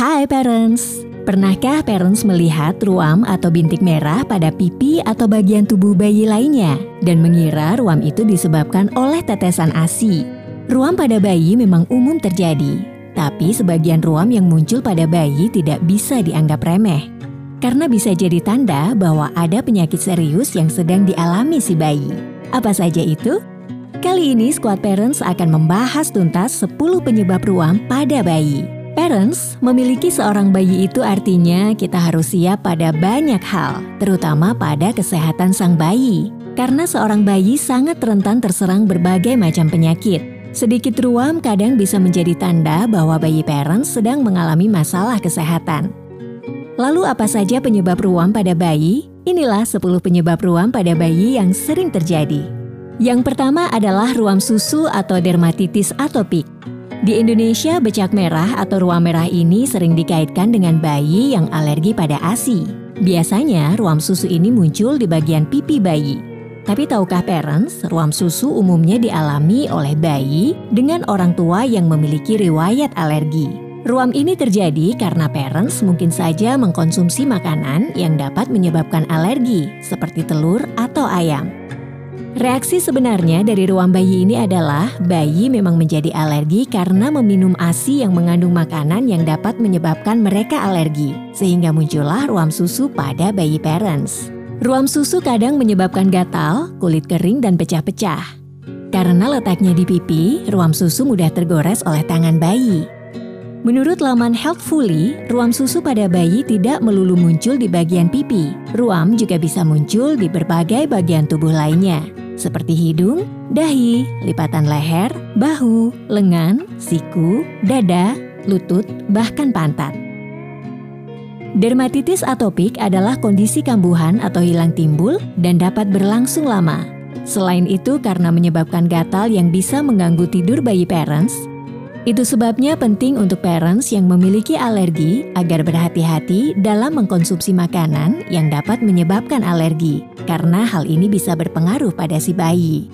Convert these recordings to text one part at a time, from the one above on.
Hai parents, pernahkah parents melihat ruam atau bintik merah pada pipi atau bagian tubuh bayi lainnya dan mengira ruam itu disebabkan oleh tetesan ASI? Ruam pada bayi memang umum terjadi, tapi sebagian ruam yang muncul pada bayi tidak bisa dianggap remeh. Karena bisa jadi tanda bahwa ada penyakit serius yang sedang dialami si bayi. Apa saja itu? Kali ini Squad Parents akan membahas tuntas 10 penyebab ruam pada bayi. Parents, memiliki seorang bayi itu artinya kita harus siap pada banyak hal, terutama pada kesehatan sang bayi. Karena seorang bayi sangat rentan terserang berbagai macam penyakit. Sedikit ruam kadang bisa menjadi tanda bahwa bayi parents sedang mengalami masalah kesehatan. Lalu apa saja penyebab ruam pada bayi? Inilah 10 penyebab ruam pada bayi yang sering terjadi. Yang pertama adalah ruam susu atau dermatitis atopik. Di Indonesia, becak merah atau ruam merah ini sering dikaitkan dengan bayi yang alergi pada ASI. Biasanya, ruam susu ini muncul di bagian pipi bayi. Tapi tahukah parents, ruam susu umumnya dialami oleh bayi dengan orang tua yang memiliki riwayat alergi. Ruam ini terjadi karena parents mungkin saja mengkonsumsi makanan yang dapat menyebabkan alergi, seperti telur atau ayam. Reaksi sebenarnya dari ruam bayi ini adalah bayi memang menjadi alergi karena meminum ASI yang mengandung makanan yang dapat menyebabkan mereka alergi, sehingga muncullah ruam susu pada bayi parents. Ruam susu kadang menyebabkan gatal, kulit kering, dan pecah-pecah. Karena letaknya di pipi, ruam susu mudah tergores oleh tangan bayi. Menurut laman Healthfully, ruam susu pada bayi tidak melulu muncul di bagian pipi. Ruam juga bisa muncul di berbagai bagian tubuh lainnya seperti hidung, dahi, lipatan leher, bahu, lengan, siku, dada, lutut, bahkan pantat. Dermatitis atopik adalah kondisi kambuhan atau hilang timbul dan dapat berlangsung lama. Selain itu, karena menyebabkan gatal yang bisa mengganggu tidur bayi parents, itu sebabnya penting untuk parents yang memiliki alergi agar berhati-hati dalam mengkonsumsi makanan yang dapat menyebabkan alergi, karena hal ini bisa berpengaruh pada si bayi.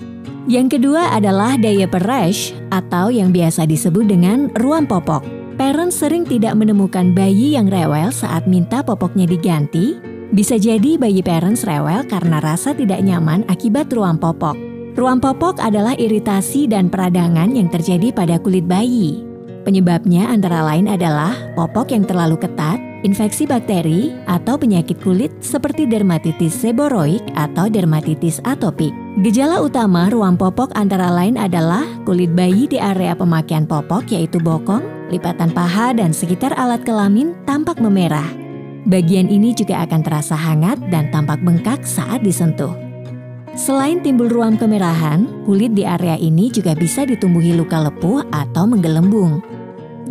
Yang kedua adalah diaper rash atau yang biasa disebut dengan ruam popok. Parents sering tidak menemukan bayi yang rewel saat minta popoknya diganti. Bisa jadi bayi parents rewel karena rasa tidak nyaman akibat ruam popok. Ruam popok adalah iritasi dan peradangan yang terjadi pada kulit bayi. Penyebabnya antara lain adalah popok yang terlalu ketat, infeksi bakteri, atau penyakit kulit seperti dermatitis seboroik atau dermatitis atopik. Gejala utama ruam popok antara lain adalah kulit bayi di area pemakaian popok yaitu bokong, lipatan paha, dan sekitar alat kelamin tampak memerah. Bagian ini juga akan terasa hangat dan tampak bengkak saat disentuh. Selain timbul ruam kemerahan, kulit di area ini juga bisa ditumbuhi luka lepuh atau menggelembung.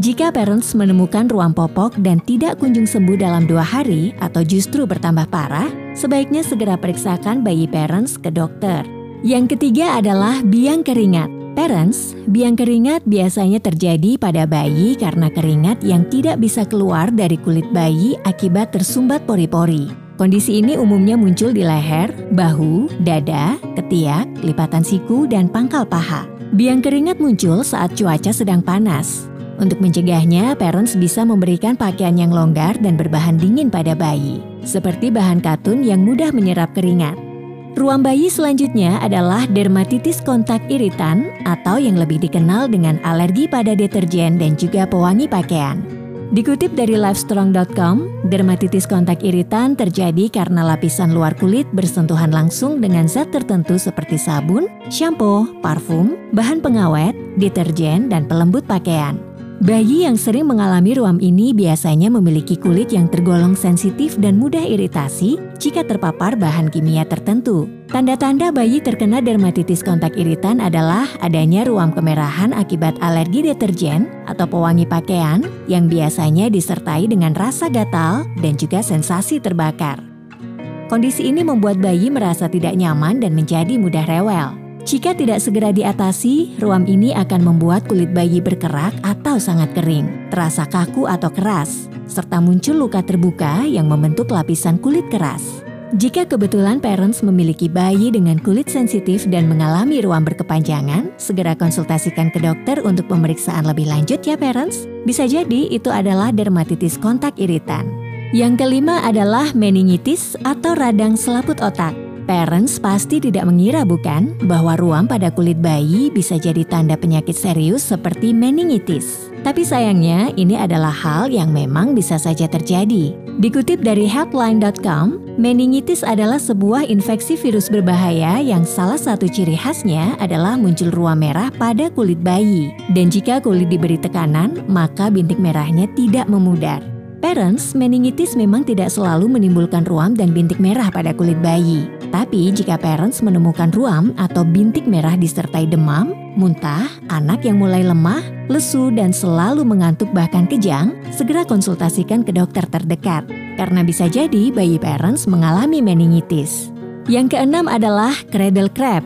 Jika parents menemukan ruam popok dan tidak kunjung sembuh dalam dua hari atau justru bertambah parah, sebaiknya segera periksakan bayi parents ke dokter. Yang ketiga adalah biang keringat. Parents, biang keringat biasanya terjadi pada bayi karena keringat yang tidak bisa keluar dari kulit bayi akibat tersumbat pori-pori. Kondisi ini umumnya muncul di leher, bahu, dada, ketiak, lipatan siku, dan pangkal paha. Biang keringat muncul saat cuaca sedang panas. Untuk mencegahnya, parents bisa memberikan pakaian yang longgar dan berbahan dingin pada bayi, seperti bahan katun yang mudah menyerap keringat. Ruam bayi selanjutnya adalah dermatitis kontak iritan atau yang lebih dikenal dengan alergi pada deterjen dan juga pewangi pakaian. Dikutip dari livestrong.com, dermatitis kontak iritan terjadi karena lapisan luar kulit bersentuhan langsung dengan zat tertentu seperti sabun, shampoo, parfum, bahan pengawet, deterjen, dan pelembut pakaian. Bayi yang sering mengalami ruam ini biasanya memiliki kulit yang tergolong sensitif dan mudah iritasi jika terpapar bahan kimia tertentu. Tanda-tanda bayi terkena dermatitis kontak iritan adalah adanya ruam kemerahan akibat alergi deterjen atau pewangi pakaian yang biasanya disertai dengan rasa gatal dan juga sensasi terbakar. Kondisi ini membuat bayi merasa tidak nyaman dan menjadi mudah rewel. Jika tidak segera diatasi, ruam ini akan membuat kulit bayi berkerak atau sangat kering, terasa kaku atau keras, serta muncul luka terbuka yang membentuk lapisan kulit keras. Jika kebetulan parents memiliki bayi dengan kulit sensitif dan mengalami ruam berkepanjangan, segera konsultasikan ke dokter untuk pemeriksaan lebih lanjut ya parents. Bisa jadi itu adalah dermatitis kontak iritan. Yang kelima adalah meningitis atau radang selaput otak. Parents pasti tidak mengira bukan bahwa ruam pada kulit bayi bisa jadi tanda penyakit serius seperti meningitis. Tapi sayangnya ini adalah hal yang memang bisa saja terjadi. Dikutip dari headline.com, meningitis adalah sebuah infeksi virus berbahaya yang salah satu ciri khasnya adalah muncul ruam merah pada kulit bayi. Dan jika kulit diberi tekanan, maka bintik merahnya tidak memudar. Parents, meningitis memang tidak selalu menimbulkan ruam dan bintik merah pada kulit bayi. Tapi jika parents menemukan ruam atau bintik merah disertai demam, muntah, anak yang mulai lemah, lesu, dan selalu mengantuk bahkan kejang, segera konsultasikan ke dokter terdekat. Karena bisa jadi bayi parents mengalami meningitis. Yang keenam adalah cradle crab.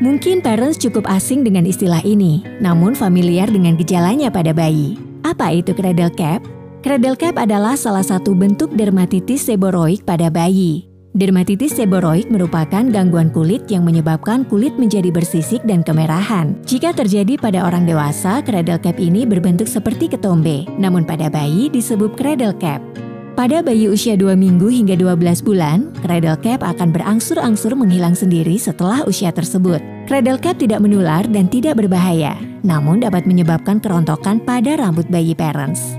Mungkin parents cukup asing dengan istilah ini, namun familiar dengan gejalanya pada bayi. Apa itu cradle cap? Cradle cap adalah salah satu bentuk dermatitis seboroik pada bayi. Dermatitis seboroik merupakan gangguan kulit yang menyebabkan kulit menjadi bersisik dan kemerahan. Jika terjadi pada orang dewasa, cradle cap ini berbentuk seperti ketombe, namun pada bayi disebut cradle cap. Pada bayi usia 2 minggu hingga 12 bulan, cradle cap akan berangsur-angsur menghilang sendiri setelah usia tersebut. Cradle cap tidak menular dan tidak berbahaya, namun dapat menyebabkan kerontokan pada rambut bayi parents.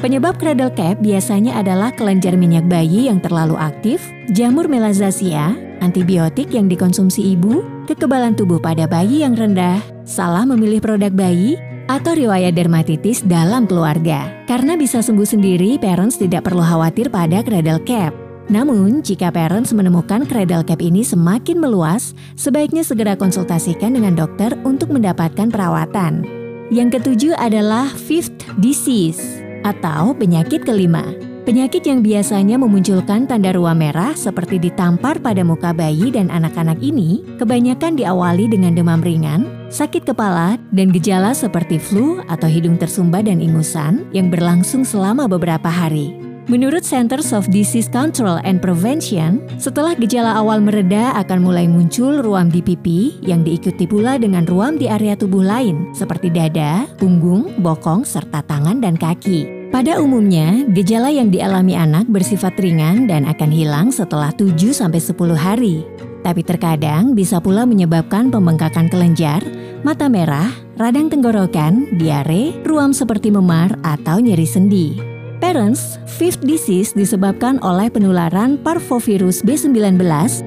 Penyebab cradle cap biasanya adalah kelenjar minyak bayi yang terlalu aktif, jamur melazasea, antibiotik yang dikonsumsi ibu, kekebalan tubuh pada bayi yang rendah, salah memilih produk bayi, atau riwayat dermatitis dalam keluarga. Karena bisa sembuh sendiri, parents tidak perlu khawatir pada cradle cap. Namun, jika parents menemukan cradle cap ini semakin meluas, sebaiknya segera konsultasikan dengan dokter untuk mendapatkan perawatan. Yang ketujuh adalah fifth disease atau penyakit kelima. Penyakit yang biasanya memunculkan tanda ruam merah seperti ditampar pada muka bayi dan anak-anak ini kebanyakan diawali dengan demam ringan, sakit kepala, dan gejala seperti flu atau hidung tersumbat dan ingusan yang berlangsung selama beberapa hari. Menurut Centers of Disease Control and Prevention, setelah gejala awal mereda akan mulai muncul ruam di pipi yang diikuti pula dengan ruam di area tubuh lain seperti dada, punggung, bokong, serta tangan dan kaki. Pada umumnya, gejala yang dialami anak bersifat ringan dan akan hilang setelah 7-10 hari. Tapi terkadang bisa pula menyebabkan pembengkakan kelenjar, mata merah, radang tenggorokan, diare, ruam seperti memar, atau nyeri sendi. Parents, fifth disease disebabkan oleh penularan parvovirus B19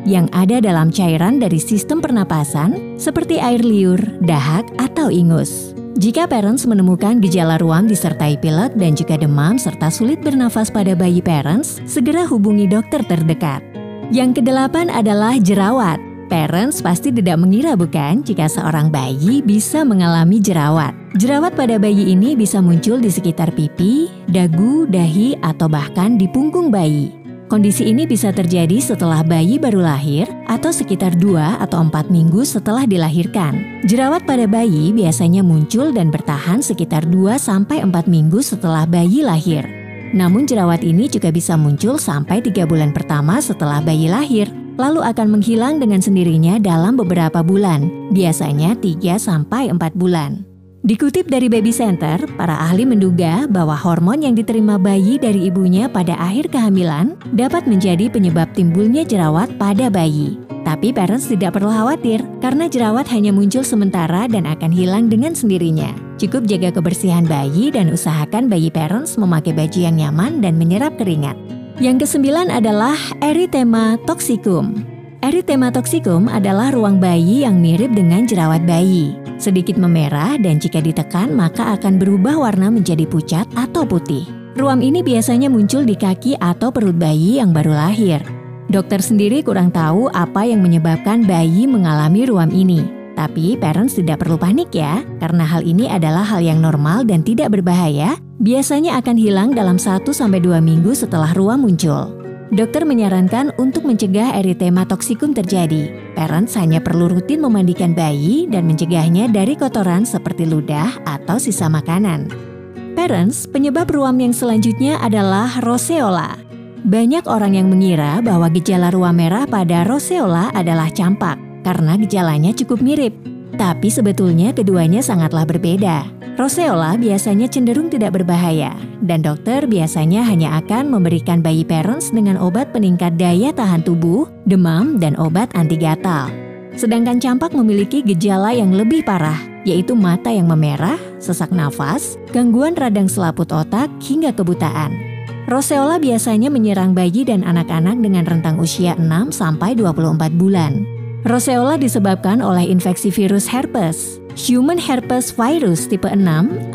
yang ada dalam cairan dari sistem pernapasan seperti air liur, dahak, atau ingus. Jika parents menemukan gejala ruam disertai pilek dan juga demam serta sulit bernafas pada bayi parents, segera hubungi dokter terdekat. Yang kedelapan adalah jerawat. Parents pasti tidak mengira bukan jika seorang bayi bisa mengalami jerawat. Jerawat pada bayi ini bisa muncul di sekitar pipi, dagu, dahi, atau bahkan di punggung bayi. Kondisi ini bisa terjadi setelah bayi baru lahir atau sekitar 2 atau 4 minggu setelah dilahirkan. Jerawat pada bayi biasanya muncul dan bertahan sekitar 2 sampai 4 minggu setelah bayi lahir. Namun jerawat ini juga bisa muncul sampai 3 bulan pertama setelah bayi lahir lalu akan menghilang dengan sendirinya dalam beberapa bulan, biasanya 3-4 bulan. Dikutip dari Baby Center, para ahli menduga bahwa hormon yang diterima bayi dari ibunya pada akhir kehamilan dapat menjadi penyebab timbulnya jerawat pada bayi. Tapi parents tidak perlu khawatir karena jerawat hanya muncul sementara dan akan hilang dengan sendirinya. Cukup jaga kebersihan bayi dan usahakan bayi parents memakai baju yang nyaman dan menyerap keringat. Yang kesembilan adalah erythema toxicum. Erythema toxicum adalah ruang bayi yang mirip dengan jerawat bayi. Sedikit memerah dan jika ditekan maka akan berubah warna menjadi pucat atau putih. Ruam ini biasanya muncul di kaki atau perut bayi yang baru lahir. Dokter sendiri kurang tahu apa yang menyebabkan bayi mengalami ruam ini. Tapi parents tidak perlu panik ya, karena hal ini adalah hal yang normal dan tidak berbahaya biasanya akan hilang dalam 1-2 minggu setelah ruam muncul. Dokter menyarankan untuk mencegah eritema toksikum terjadi. Parents hanya perlu rutin memandikan bayi dan mencegahnya dari kotoran seperti ludah atau sisa makanan. Parents, penyebab ruam yang selanjutnya adalah roseola. Banyak orang yang mengira bahwa gejala ruam merah pada roseola adalah campak karena gejalanya cukup mirip. Tapi sebetulnya keduanya sangatlah berbeda. Roseola biasanya cenderung tidak berbahaya, dan dokter biasanya hanya akan memberikan bayi parents dengan obat peningkat daya tahan tubuh, demam, dan obat anti gatal. Sedangkan campak memiliki gejala yang lebih parah, yaitu mata yang memerah, sesak nafas, gangguan radang selaput otak, hingga kebutaan. Roseola biasanya menyerang bayi dan anak-anak dengan rentang usia 6 sampai 24 bulan. Roseola disebabkan oleh infeksi virus herpes, Human Herpes Virus tipe 6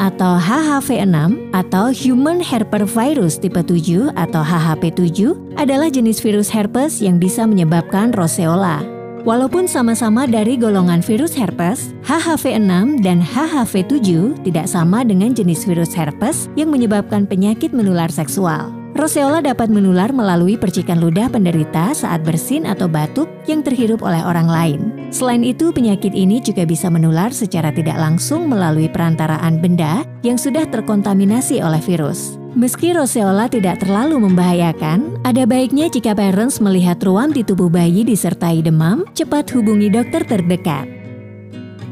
atau HHV6 atau Human Herpesvirus tipe 7 atau HHP7 adalah jenis virus herpes yang bisa menyebabkan roseola. Walaupun sama-sama dari golongan virus herpes, HHV6 dan HHV7 tidak sama dengan jenis virus herpes yang menyebabkan penyakit menular seksual. Roseola dapat menular melalui percikan ludah penderita saat bersin atau batuk yang terhirup oleh orang lain. Selain itu, penyakit ini juga bisa menular secara tidak langsung melalui perantaraan benda yang sudah terkontaminasi oleh virus. Meski roseola tidak terlalu membahayakan, ada baiknya jika parents melihat ruam di tubuh bayi disertai demam, cepat hubungi dokter terdekat.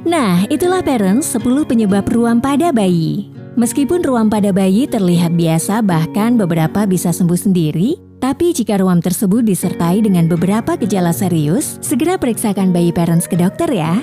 Nah, itulah parents 10 penyebab ruam pada bayi. Meskipun ruam pada bayi terlihat biasa bahkan beberapa bisa sembuh sendiri, tapi jika ruam tersebut disertai dengan beberapa gejala serius, segera periksakan bayi parents ke dokter ya.